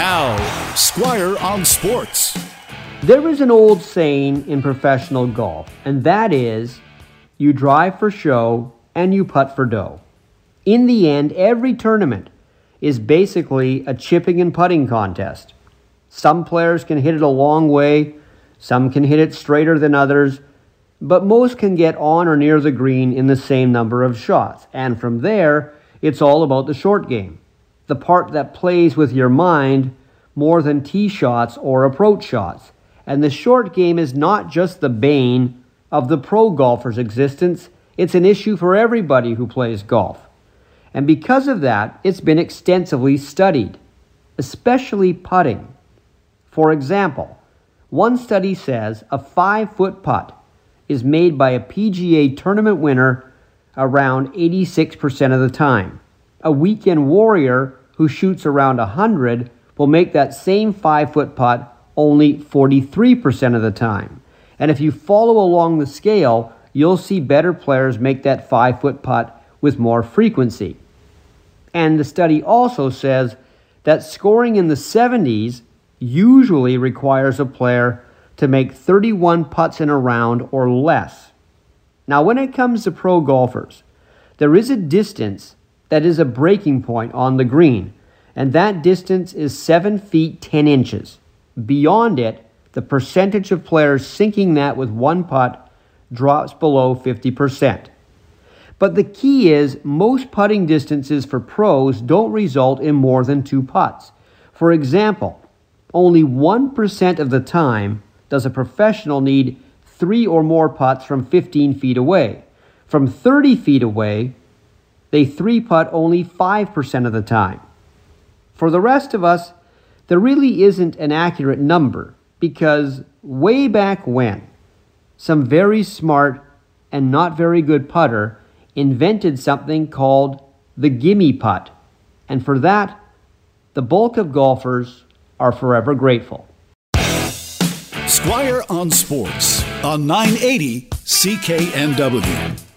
Now, Squire on Sports. There is an old saying in professional golf, and that is you drive for show and you putt for dough. In the end, every tournament is basically a chipping and putting contest. Some players can hit it a long way, some can hit it straighter than others, but most can get on or near the green in the same number of shots. And from there, it's all about the short game the part that plays with your mind more than tee shots or approach shots. And the short game is not just the bane of the pro golfer's existence, it's an issue for everybody who plays golf. And because of that, it's been extensively studied, especially putting. For example, one study says a five foot putt is made by a PGA tournament winner around 86% of the time. A weekend warrior who shoots around 100 will make that same five foot putt only 43% of the time. And if you follow along the scale, you'll see better players make that five foot putt with more frequency. And the study also says that scoring in the 70s usually requires a player to make 31 putts in a round or less. Now, when it comes to pro golfers, there is a distance that is a breaking point on the green, and that distance is 7 feet 10 inches. Beyond it, the percentage of players sinking that with one putt drops below 50%. But the key is most putting distances for pros don't result in more than two putts. For example, only 1% of the time does a professional need three or more putts from 15 feet away. From 30 feet away, they three putt only 5% of the time. For the rest of us, there really isn't an accurate number because way back when, some very smart and not very good putter invented something called the gimme putt. And for that, the bulk of golfers are forever grateful. Squire on Sports on 980 CKNW.